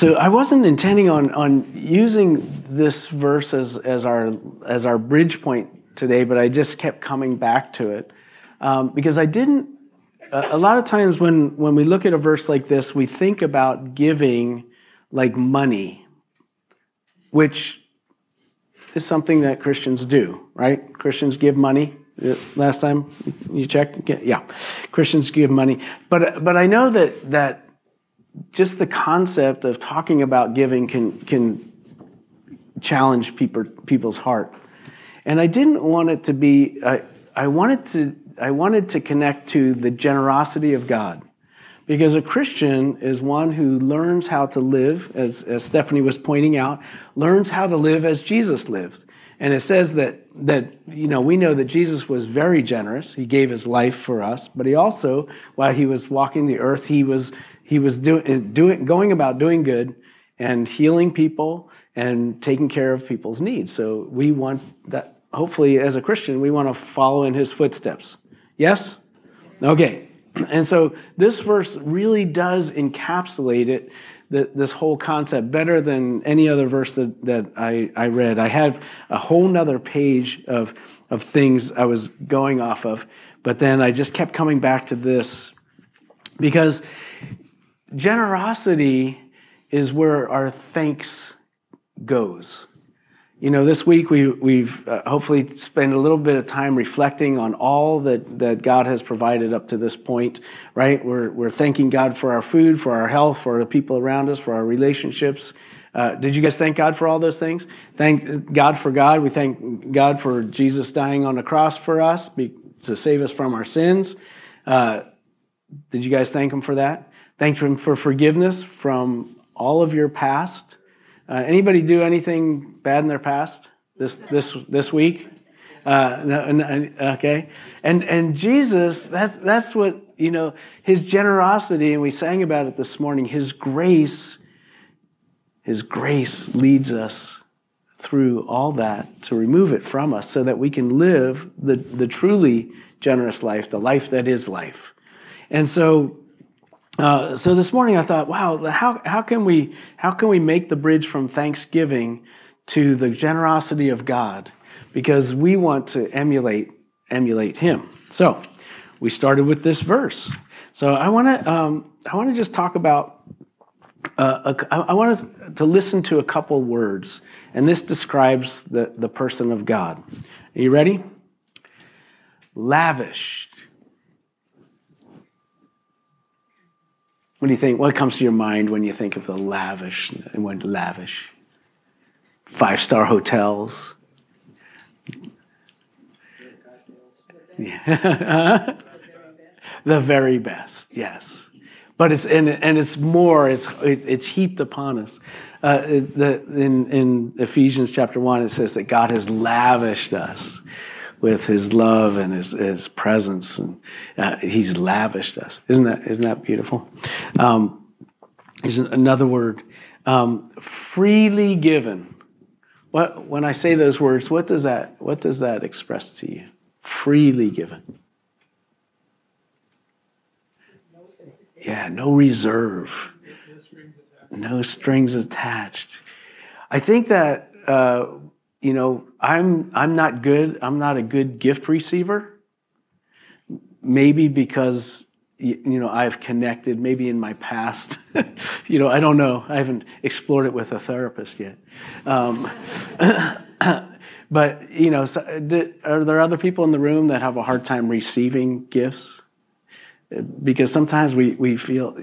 so I wasn't intending on, on using this verse as, as, our, as our bridge point today, but I just kept coming back to it um, because I didn't. A, a lot of times when, when we look at a verse like this, we think about giving like money, which is something that Christians do, right? Christians give money. Last time you checked, yeah, Christians give money, but but I know that that just the concept of talking about giving can can challenge people people's heart, and I didn't want it to be. I, I wanted to I wanted to connect to the generosity of God. Because a Christian is one who learns how to live, as, as Stephanie was pointing out, learns how to live as Jesus lived. And it says that, that, you know, we know that Jesus was very generous. He gave his life for us, but he also, while he was walking the earth, he was, he was doing, eh, doing, going about doing good and healing people and taking care of people's needs. So we want that, hopefully, as a Christian, we want to follow in his footsteps. Yes? Okay. And so this verse really does encapsulate it, this whole concept, better than any other verse that, that I, I read. I have a whole nother page of, of things I was going off of, but then I just kept coming back to this because generosity is where our thanks goes. You know, this week we, we've uh, hopefully spent a little bit of time reflecting on all that, that God has provided up to this point, right? We're, we're thanking God for our food, for our health, for the people around us, for our relationships. Uh, did you guys thank God for all those things? Thank God for God. We thank God for Jesus dying on the cross for us be, to save us from our sins. Uh, did you guys thank Him for that? Thank Him for forgiveness from all of your past. Uh, anybody do anything bad in their past this this this week? Uh, no, no, okay, and and Jesus, that's that's what you know. His generosity, and we sang about it this morning. His grace, His grace leads us through all that to remove it from us, so that we can live the the truly generous life, the life that is life. And so uh, so this morning I thought, wow, how, how, can we, how can we make the bridge from thanksgiving to the generosity of God? Because we want to emulate, emulate Him. So we started with this verse. So I want to, um, I want to just talk about, uh, a, I want to listen to a couple words, and this describes the, the person of God. Are you ready? Lavish What do you think? What comes to your mind when you think of the lavish and when lavish? Five star hotels. The very best, yes. But it's and, and it's more. It's it, it's heaped upon us. Uh, the, in in Ephesians chapter one, it says that God has lavished us with his love and his, his presence, and uh, he's lavished us. Isn't that isn't that beautiful? Um, here's another word: um, freely given. What when I say those words, what does that what does that express to you? Freely given. Yeah, no reserve, no strings attached. I think that. Uh, you know, I'm I'm not good. I'm not a good gift receiver. Maybe because you know I've connected. Maybe in my past, you know, I don't know. I haven't explored it with a therapist yet. Um, but you know, so, are there other people in the room that have a hard time receiving gifts? Because sometimes we we feel,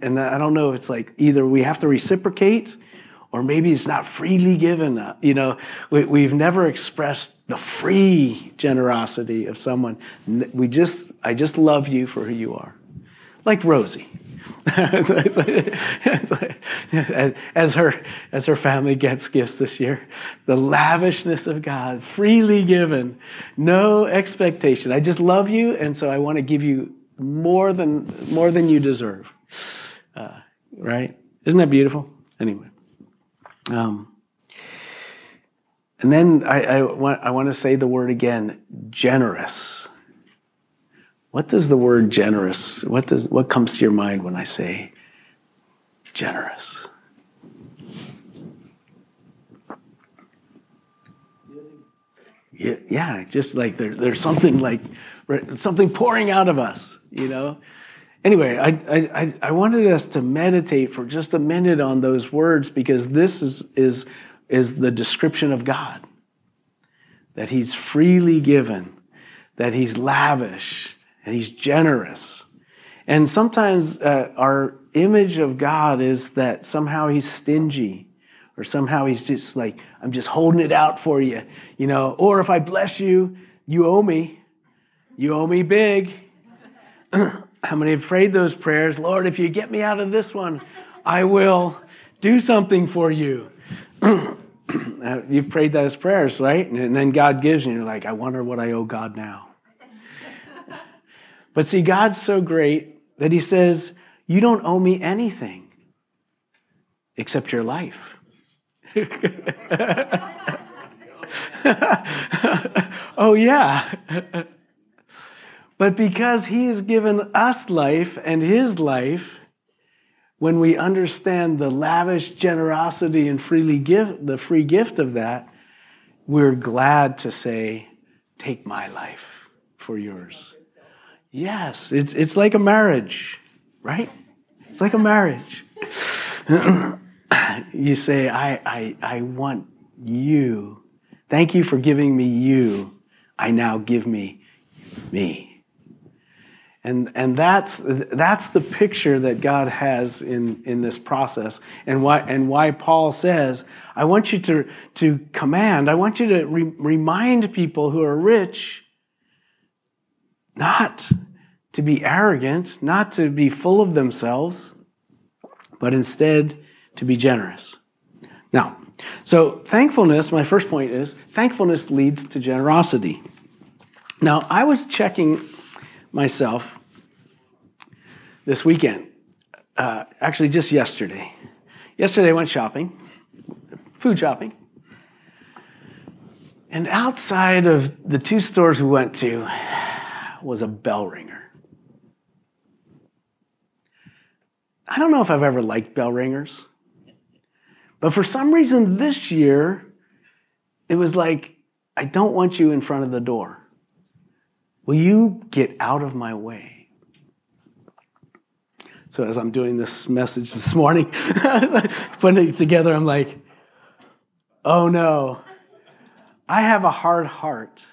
and I don't know. It's like either we have to reciprocate or maybe it's not freely given. Uh, you know, we, have never expressed the free generosity of someone. We just, I just love you for who you are, like Rosie. as her as her family gets gifts this year, the lavishness of God, freely given, no expectation. I just love you, and so I want to give you more than more than you deserve. Uh, right? Isn't that beautiful? Anyway. Um, and then I, I, want, I want to say the word again generous. What does the word generous, what, does, what comes to your mind when I say generous? Yeah, just like there, there's something like something pouring out of us, you know? Anyway, I, I, I wanted us to meditate for just a minute on those words because this is, is, is the description of God. That He's freely given, that He's lavish, and He's generous. And sometimes uh, our image of God is that somehow He's stingy, or somehow He's just like, I'm just holding it out for you, you know, or if I bless you, you owe me. You owe me big. How many have prayed those prayers? Lord, if you get me out of this one, I will do something for you. Uh, you've prayed those prayers, right? And then God gives you, and you're like, I wonder what I owe God now. but see, God's so great that He says, You don't owe me anything except your life. oh, yeah. But because He has given us life and His life, when we understand the lavish generosity and freely give, the free gift of that, we're glad to say, Take my life for yours. Yes, it's, it's like a marriage, right? It's like a marriage. you say, I, I, I want you. Thank you for giving me you. I now give me me. And, and that's, that's the picture that God has in, in this process and why, and why Paul says, I want you to, to command, I want you to re- remind people who are rich not to be arrogant, not to be full of themselves, but instead to be generous. Now, so thankfulness, my first point is thankfulness leads to generosity. Now, I was checking myself this weekend. Uh, actually, just yesterday. Yesterday, I went shopping, food shopping. And outside of the two stores we went to was a bell ringer. I don't know if I've ever liked bell ringers, but for some reason this year, it was like, I don't want you in front of the door. Will you get out of my way? So as I'm doing this message this morning, putting it together, I'm like, oh no, I have a hard heart.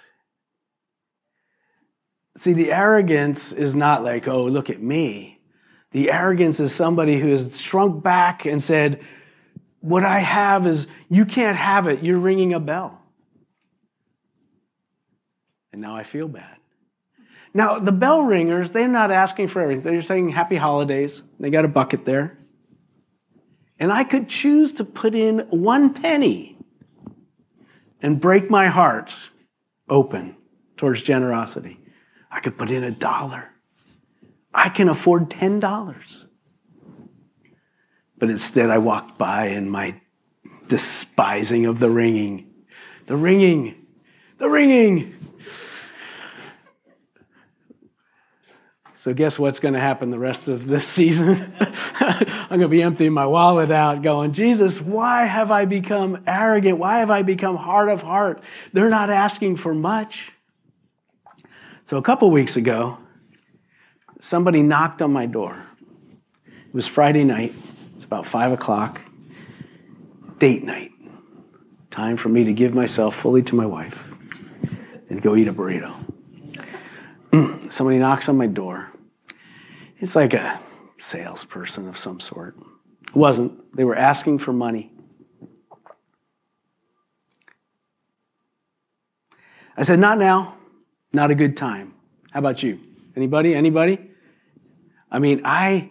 See, the arrogance is not like, oh, look at me. The arrogance is somebody who has shrunk back and said, what I have is, you can't have it. You're ringing a bell. And now I feel bad. Now, the bell ringers, they're not asking for everything. They're saying happy holidays. They got a bucket there. And I could choose to put in one penny and break my heart open towards generosity. I could put in a dollar. I can afford $10. But instead, I walked by in my despising of the ringing. The ringing, the ringing. So, guess what's going to happen the rest of this season? I'm going to be emptying my wallet out, going, Jesus, why have I become arrogant? Why have I become hard of heart? They're not asking for much. So, a couple weeks ago, somebody knocked on my door. It was Friday night, it's about five o'clock, date night. Time for me to give myself fully to my wife and go eat a burrito. Somebody knocks on my door. It's like a salesperson of some sort. It wasn't. They were asking for money. I said, Not now. Not a good time. How about you? Anybody? Anybody? I mean, I,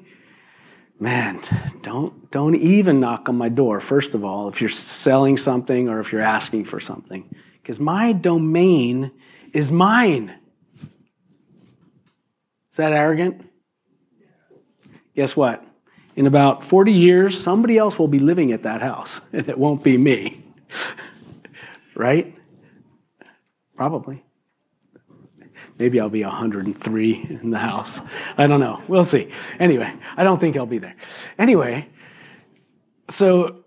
man, don't, don't even knock on my door, first of all, if you're selling something or if you're asking for something. Because my domain is mine. Is that arrogant? Guess what? In about 40 years, somebody else will be living at that house, and it won't be me. right? Probably. Maybe I'll be 103 in the house. I don't know. We'll see. Anyway, I don't think I'll be there. Anyway, so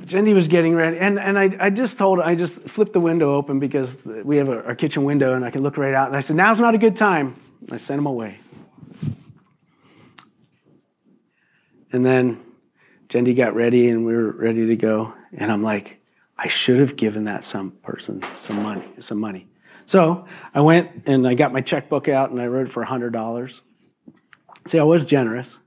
Jendi was getting ready, and, and I, I just told I just flipped the window open because we have a, our kitchen window and I can look right out. And I said, Now's not a good time. I sent him away. And then Jendi got ready and we were ready to go. And I'm like, I should have given that some person some money, some money. So I went and I got my checkbook out and I wrote for $100. See, I was generous.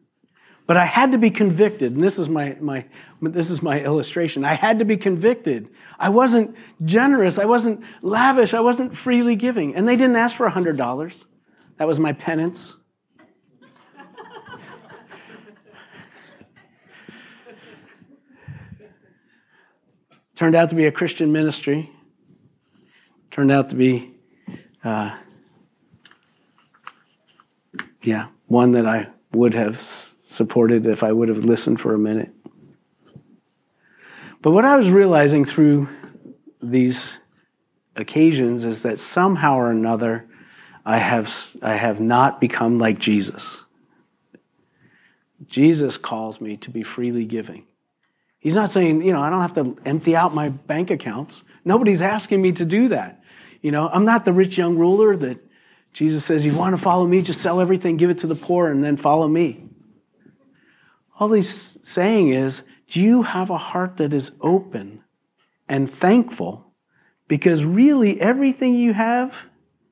But I had to be convicted, and this is my, my, this is my illustration. I had to be convicted. I wasn't generous. I wasn't lavish. I wasn't freely giving. And they didn't ask for $100. That was my penance. Turned out to be a Christian ministry. Turned out to be, uh, yeah, one that I would have supported if I would have listened for a minute. But what I was realizing through these occasions is that somehow or another I have, I have not become like Jesus. Jesus calls me to be freely giving. He's not saying, you know, I don't have to empty out my bank accounts. Nobody's asking me to do that. You know, I'm not the rich young ruler that Jesus says, you want to follow me, just sell everything, give it to the poor, and then follow me. All he's saying is, do you have a heart that is open and thankful? Because really, everything you have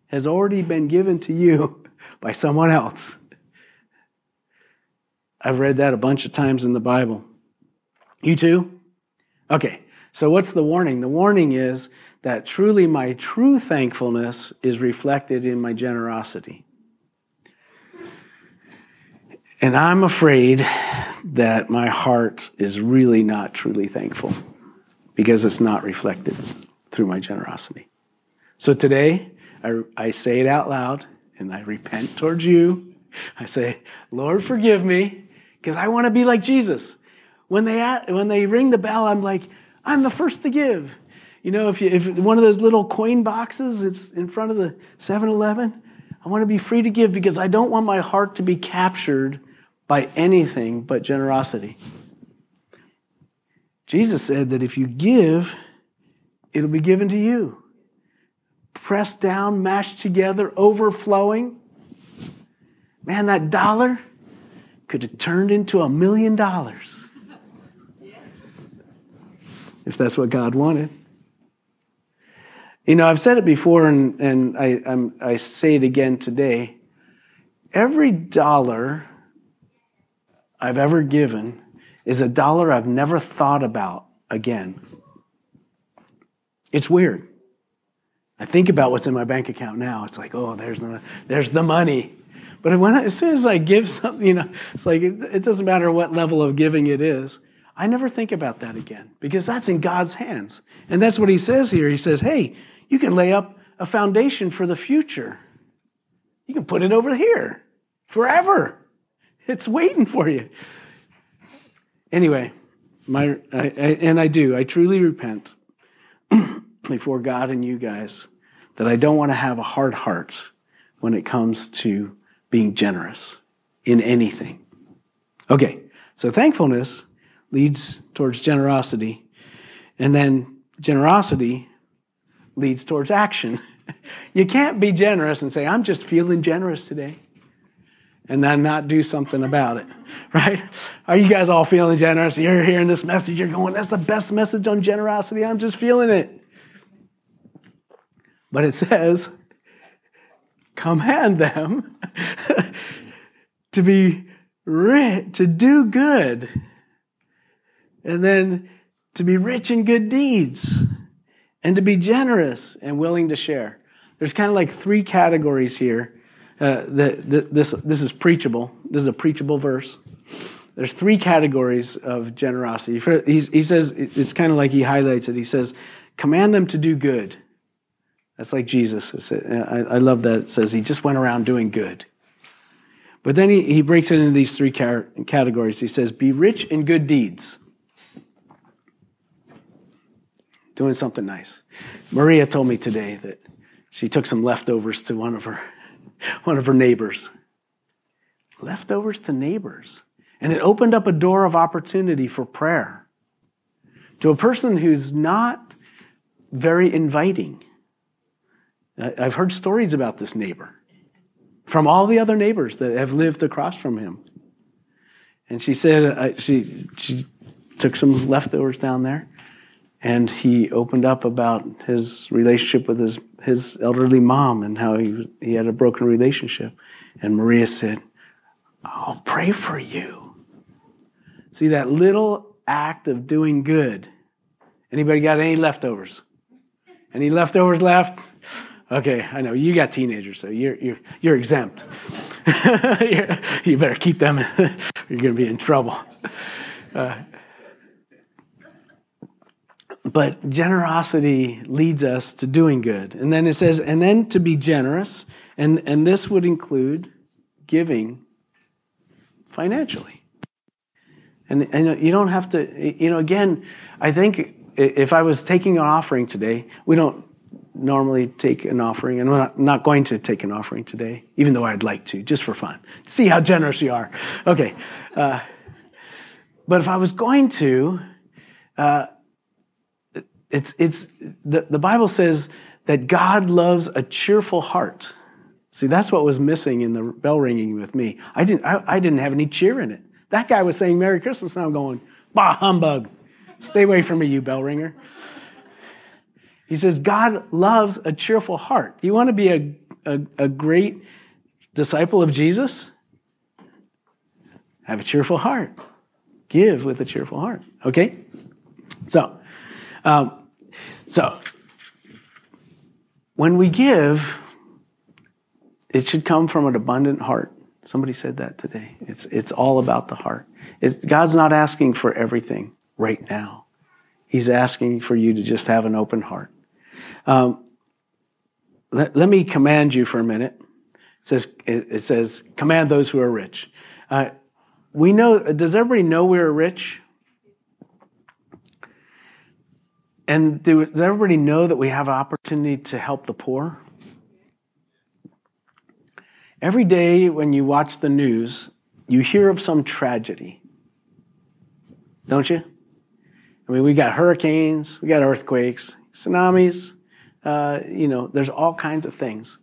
has already been given to you by someone else. I've read that a bunch of times in the Bible. You too? Okay, so what's the warning? The warning is that truly my true thankfulness is reflected in my generosity. And I'm afraid that my heart is really not truly thankful because it's not reflected through my generosity. So today, I, I say it out loud and I repent towards you. I say, Lord, forgive me because I want to be like Jesus. When they, when they ring the bell, I'm like, I'm the first to give. You know, if, you, if one of those little coin boxes it's in front of the 7 Eleven, I want to be free to give because I don't want my heart to be captured by anything but generosity. Jesus said that if you give, it'll be given to you. Pressed down, mashed together, overflowing. Man, that dollar could have turned into a million dollars if that's what God wanted. You know, I've said it before and, and I, I'm, I say it again today. Every dollar I've ever given is a dollar I've never thought about again. It's weird. I think about what's in my bank account now. It's like, oh, there's the, there's the money. But when I, as soon as I give something, you know, it's like it, it doesn't matter what level of giving it is. I never think about that again because that's in God's hands. And that's what he says here. He says, hey, you can lay up a foundation for the future. You can put it over here forever. It's waiting for you. Anyway, my I, I, and I do. I truly repent before God and you guys that I don't want to have a hard heart when it comes to being generous in anything. Okay, so thankfulness leads towards generosity. And then generosity leads towards action. you can't be generous and say, I'm just feeling generous today, and then not do something about it, right? Are you guys all feeling generous? You're hearing this message, you're going, that's the best message on generosity. I'm just feeling it. But it says, command them to be rich, to do good and then to be rich in good deeds, and to be generous and willing to share. There's kind of like three categories here. Uh, this, this is preachable. This is a preachable verse. There's three categories of generosity. He, says, it's kind of like he highlights it. He says, command them to do good. That's like Jesus. I, I love that. It says he just went around doing good. But then he, he breaks it into these three categories. He says, be rich in good deeds. Doing something nice. Maria told me today that she took some leftovers to one of her one of her neighbors. Leftovers to neighbors. And it opened up a door of opportunity for prayer. to a person who's not very inviting. I've heard stories about this neighbor from all the other neighbors that have lived across from him. And she said uh, she, she took some leftovers down there and he opened up about his relationship with his, his elderly mom and how he, he had a broken relationship. And Maria said, I'll pray for you. See that little act of doing good. Anybody got any leftovers? Any leftovers left? Okay, I know you got teenagers, so you're you're you're exempt. you better keep them. you're going to be in trouble. Uh, but generosity leads us to doing good, and then it says, and then to be generous, and and this would include giving financially. And, and you don't have to, you know, again, I think if I was taking an offering today, we don't normally take an offering, and not, not going to take an offering today, even though I'd like to, just for fun. See how generous you are. Okay. Uh, but if I was going to, uh, it's, it's, the, the Bible says that God loves a cheerful heart. See, that's what was missing in the bell ringing with me. I didn't, I, I didn't have any cheer in it. That guy was saying Merry Christmas, and I'm going, bah, humbug. Stay away from me, you bell ringer. He says, God loves a cheerful heart. Do you want to be a, a, a great disciple of Jesus? Have a cheerful heart. Give with a cheerful heart. Okay? So, um, so when we give, it should come from an abundant heart. Somebody said that today. It's, it's all about the heart. It's, God's not asking for everything right now. He's asking for you to just have an open heart. Um, let, let, me command you for a minute. It says, it, it says command those who are rich. Uh, we know, does everybody know we're rich? And do, does everybody know that we have an opportunity to help the poor? Every day when you watch the news, you hear of some tragedy. Don't you? I mean, we got hurricanes, we got earthquakes, tsunamis, uh, you know, there's all kinds of things.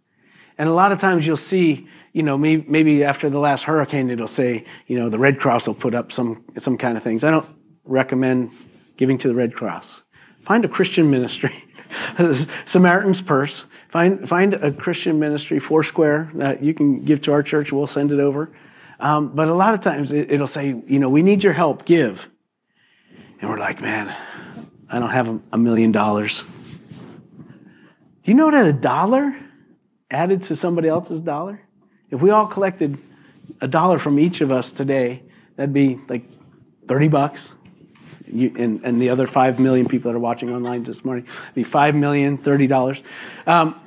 And a lot of times you'll see, you know, maybe, maybe after the last hurricane, it'll say, you know, the Red Cross will put up some, some kind of things. I don't recommend giving to the Red Cross. Find a Christian ministry. Samaritan's Purse. Find, find a Christian ministry, Foursquare, that you can give to our church. We'll send it over. Um, but a lot of times it, will say, you know, we need your help, give. And we're like, man, I don't have a, a million dollars. Do you know that a dollar added to somebody else's dollar? If we all collected a dollar from each of us today, that'd be like 30 bucks you, and, and, the other 5 million people that are watching online this morning, be $5 million, $30. Um,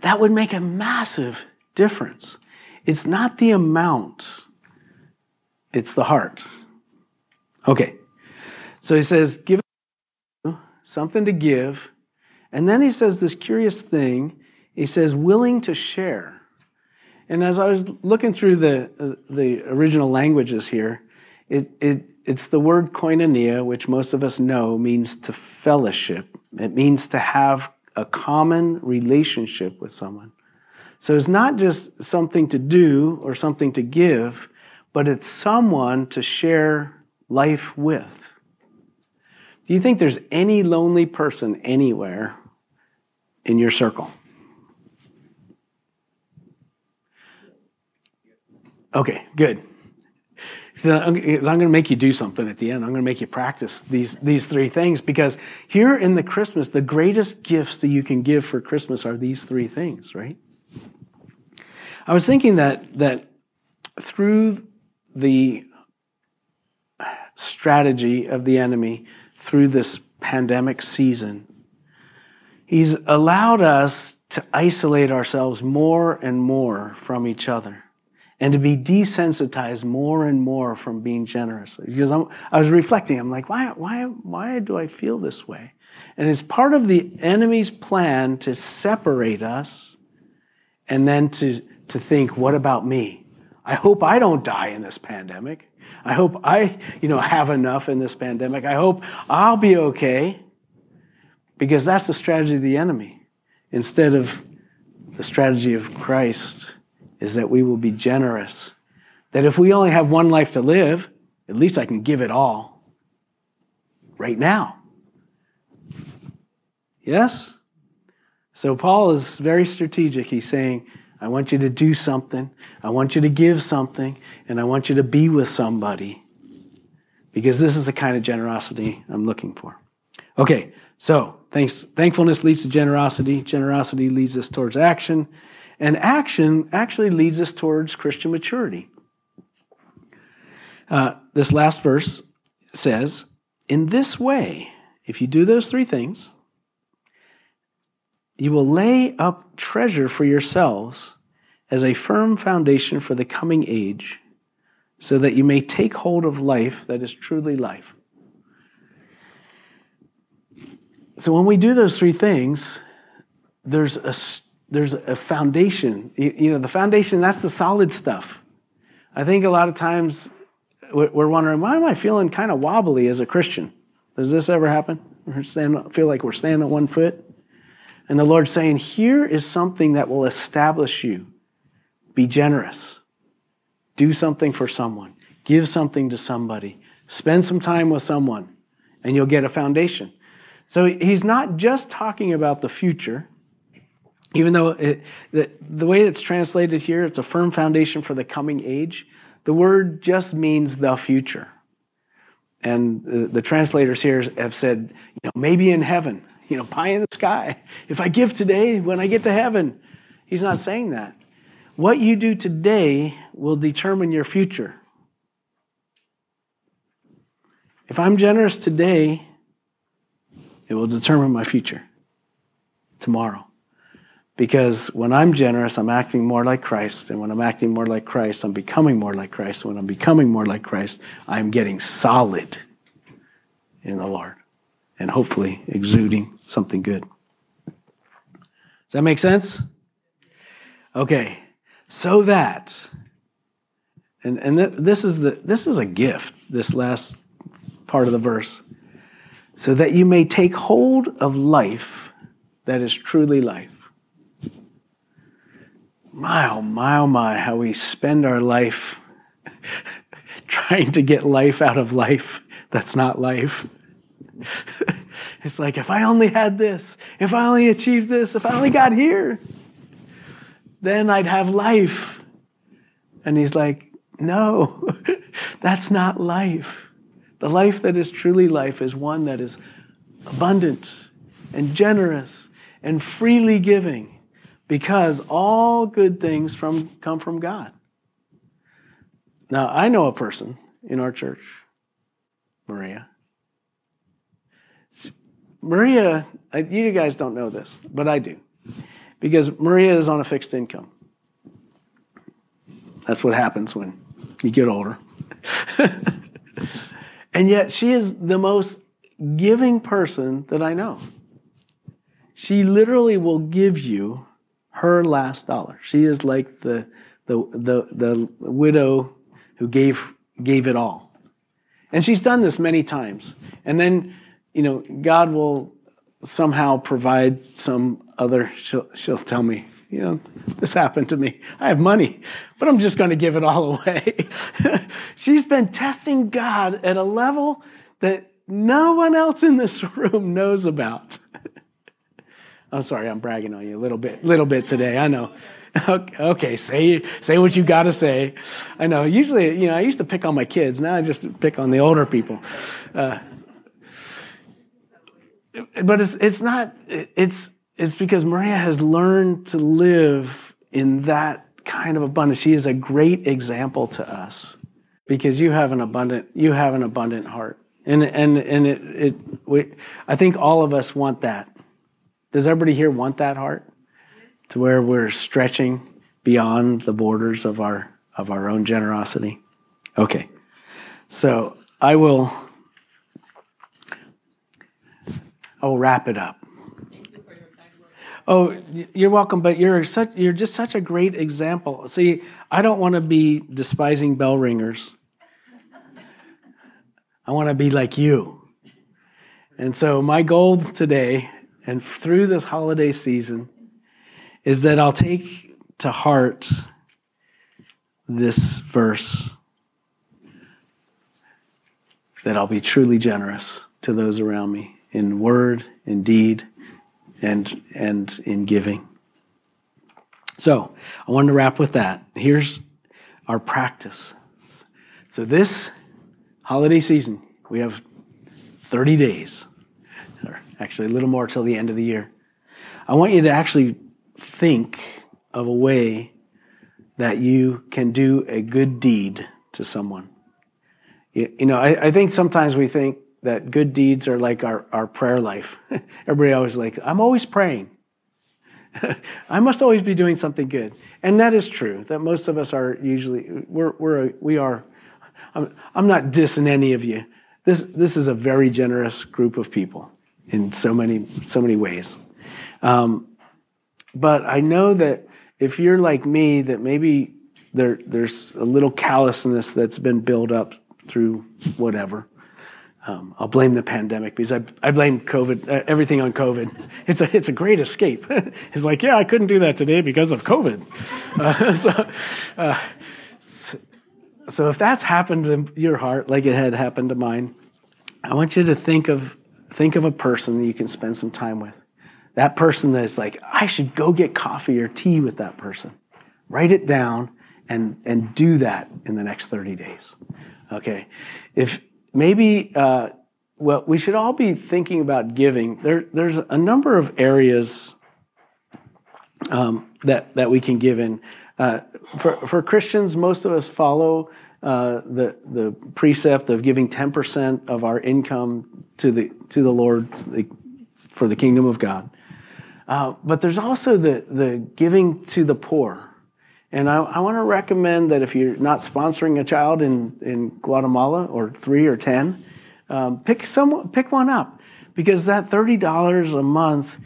that would make a massive difference. It's not the amount, it's the heart. Okay. So he says, give something to give. And then he says this curious thing. He says, willing to share. And as I was looking through the, the original languages here, it, it it's the word koinonia, which most of us know means to fellowship. It means to have a common relationship with someone. So it's not just something to do or something to give, but it's someone to share life with. Do you think there's any lonely person anywhere in your circle? Okay, good. So I'm, I'm going to make you do something at the end. I'm going to make you practice these, these three things because here in the Christmas, the greatest gifts that you can give for Christmas are these three things, right? I was thinking that, that through the strategy of the enemy through this pandemic season, he's allowed us to isolate ourselves more and more from each other and to be desensitized more and more from being generous. Because I'm, i was reflecting, I'm like, why, why, why do I feel this way? And it's part of the enemy's plan to separate us and then to, to think, what about me? I hope I don't die in this pandemic. I hope I, you know, have enough in this pandemic. I hope I'll be okay. Because that's the strategy of the enemy. Instead of the strategy of Christ is that we will be generous. That if we only have one life to live, at least I can give it all right now. Yes? So Paul is very strategic. He's saying, I want you to do something, I want you to give something, and I want you to be with somebody. Because this is the kind of generosity I'm looking for. Okay, so thanks, thankfulness leads to generosity. Generosity leads us towards action. And action actually leads us towards Christian maturity. Uh, this last verse says, In this way, if you do those three things, you will lay up treasure for yourselves as a firm foundation for the coming age, so that you may take hold of life that is truly life. So when we do those three things, there's a, there's a foundation. You, you know, the foundation, that's the solid stuff. I think a lot of times we're wondering, why am I feeling kind of wobbly as a Christian? Does this ever happen? We stand, feel like we're standing on one foot? And the Lord's saying, here is something that will establish you. Be generous. Do something for someone. Give something to somebody. Spend some time with someone, and you'll get a foundation. So he's not just talking about the future, even though it, the, the way it's translated here, it's a firm foundation for the coming age. The word just means the future. And the, the translators here have said, you know, maybe in heaven, you know, pie in the sky. If I give today, when I get to heaven, he's not saying that. What you do today will determine your future. If I'm generous today, it will determine my future tomorrow. Because when I'm generous, I'm acting more like Christ. And when I'm acting more like Christ, I'm becoming more like Christ. When I'm becoming more like Christ, I'm getting solid in the Lord and hopefully exuding something good. Does that make sense? Okay. So that, and, and th- this, is the, this is a gift, this last part of the verse. So that you may take hold of life that is truly life my, oh my, oh my, how we spend our life trying to get life out of life that's not life. it's like, if I only had this, if I only achieved this, if I only got here, then I'd have life. And he's like, no, that's not life. The life that is truly life is one that is abundant and generous and freely giving because all good things from, come from God. Now, I know a person in our church, Maria. Maria, you guys don't know this, but I do. Because Maria is on a fixed income. That's what happens when you get older. and yet, she is the most giving person that I know. She literally will give you her last dollar. She is like the, the, the, the widow who gave, gave it all. And she's done this many times. And then, you know, God will somehow provide some other, she'll, she'll tell me, you know, this happened to me. I have money, but I'm just going to give it all away. she's been testing God at a level that no one else in this room knows about. I'm sorry, I'm bragging on you a little bit, little bit today. I know. Okay, say say what you got to say. I know. Usually, you know, I used to pick on my kids. Now I just pick on the older people. Uh, but it's it's not. It's it's because Maria has learned to live in that kind of abundance. She is a great example to us because you have an abundant you have an abundant heart, and and and it it. We, I think all of us want that does everybody here want that heart? To where we're stretching beyond the borders of our of our own generosity? Okay. So I will I will wrap it up. Oh, you're welcome, but you're such you're just such a great example. See, I don't want to be despising bell ringers. I want to be like you. And so, my goal today and through this holiday season is that I'll take to heart this verse that I'll be truly generous to those around me in word, in deed, and, and in giving. So, I wanted to wrap with that. Here's our practice. So, this holiday season, we have 30 days, actually a little more till the end of the year. I want you to actually think of a way that you can do a good deed to someone. You, you know, I, I, think sometimes we think that good deeds are like our, our prayer life. Everybody always like, I'm always praying. I must always be doing something good. And that is true, that most of us are usually, we're, we're, we are, I'm, I'm not dissing any of you. This, this is a very generous group of people in so many, so many ways. Um, but I know that if you're like me, that maybe there, there's a little callousness that's been built up through whatever. Um, I'll blame the pandemic because I, I blame COVID, uh, everything on COVID. It's a, it's a great escape. it's like, yeah, I couldn't do that today because of COVID. Uh, so, uh, so if that's happened to your heart, like it had happened to mine, I want you to think of, think of a person that you can spend some time with. That person that's like, I should go get coffee or tea with that person. Write it down and, and do that in the next 30 days. Okay. If maybe, uh, well, we should all be thinking about giving. There, there's a number of areas um, that, that we can give in. Uh, for, for Christians, most of us follow the, the precept of giving 10% of our income to the, to the Lord for the kingdom of God. Uh, but there's also the, the giving to the poor. And I, I want to recommend that if you're not sponsoring a child in, in Guatemala or three or 10, um, pick, some, pick one up because that $30 a month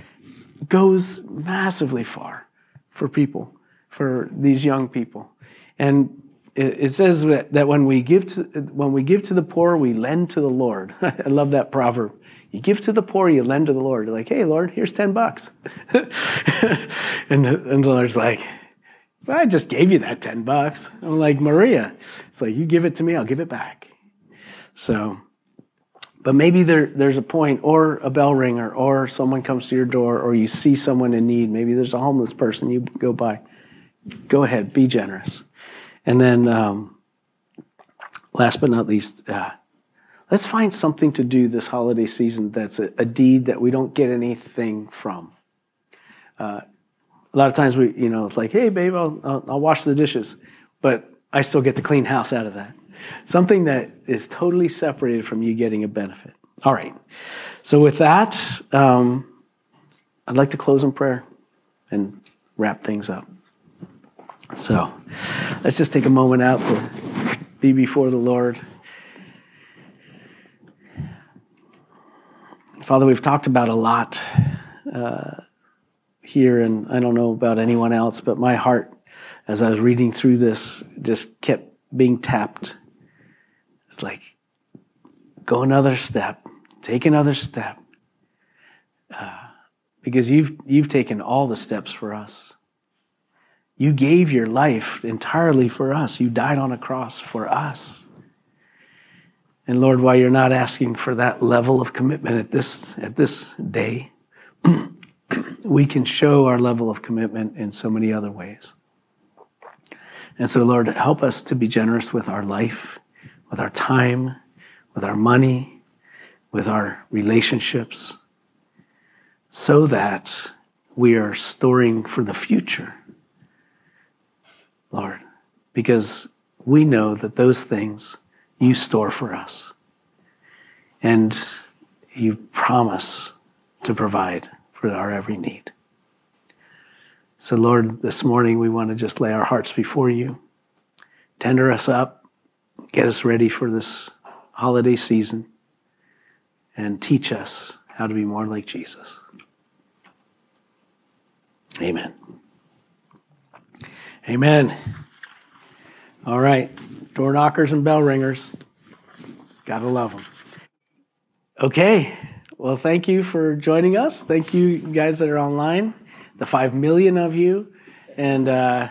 goes massively far for people, for these young people. And it, says that, that when, we give to, when we give to the poor, we lend to the Lord. I love that proverb. You give to the poor, you lend to the Lord. You're like, hey, Lord, here's 10 bucks. and, and the Lord's like, well, I just gave you that 10 bucks. I'm like, Maria, it's like, you give it to me, I'll give it back. So, but maybe there, there's a point, or a bell ringer, or someone comes to your door, or you see someone in need. Maybe there's a homeless person you go by. Go ahead, be generous. And then, um, last but not least, uh, let's find something to do this holiday season that's a, a deed that we don't get anything from. Uh, a lot of times we, you know, it's like, hey, babe, I'll, I'll, I'll wash the dishes, but I still get the clean house out of that. Something that is totally separated from you getting a benefit. All right. So with that, um, I'd like to close in prayer and wrap things up. So let's just take a moment out to be before the Lord. Father, we've talked about a lot. Uh, here, and I don't know about anyone else, but my heart, as I was reading through this, just kept being tapped. It's like, go another step, take another step, uh, because you've you've taken all the steps for us. You gave your life entirely for us. You died on a cross for us. And Lord, while you're not asking for that level of commitment at this at this day, we can show our level of commitment in so many other ways. And so, Lord, help us to be generous with our life, with our time, with our money, with our relationships, so that we are storing for the future, Lord, because we know that those things you store for us. And you promise to provide for our every need. So, Lord, this morning we want to just lay our hearts before you, tender us up, get us ready for this holiday season, and teach us how to be more like Jesus. Amen. Amen. All right, door knockers and bell ringers. Gotta love them. Okay. Well, thank you for joining us. Thank you guys that are online, the five million of you. And uh,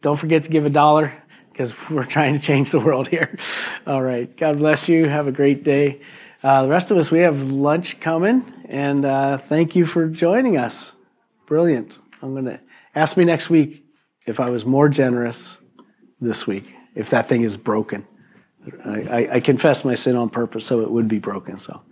don't forget to give a dollar because we're trying to change the world here. All right. God bless you. Have a great day. Uh, the rest of us, we have lunch coming. And uh, thank you for joining us. Brilliant. I'm going to ask me next week if I was more generous this week, if that thing is broken. I, I, I confess my sin on purpose so it would be broken. So.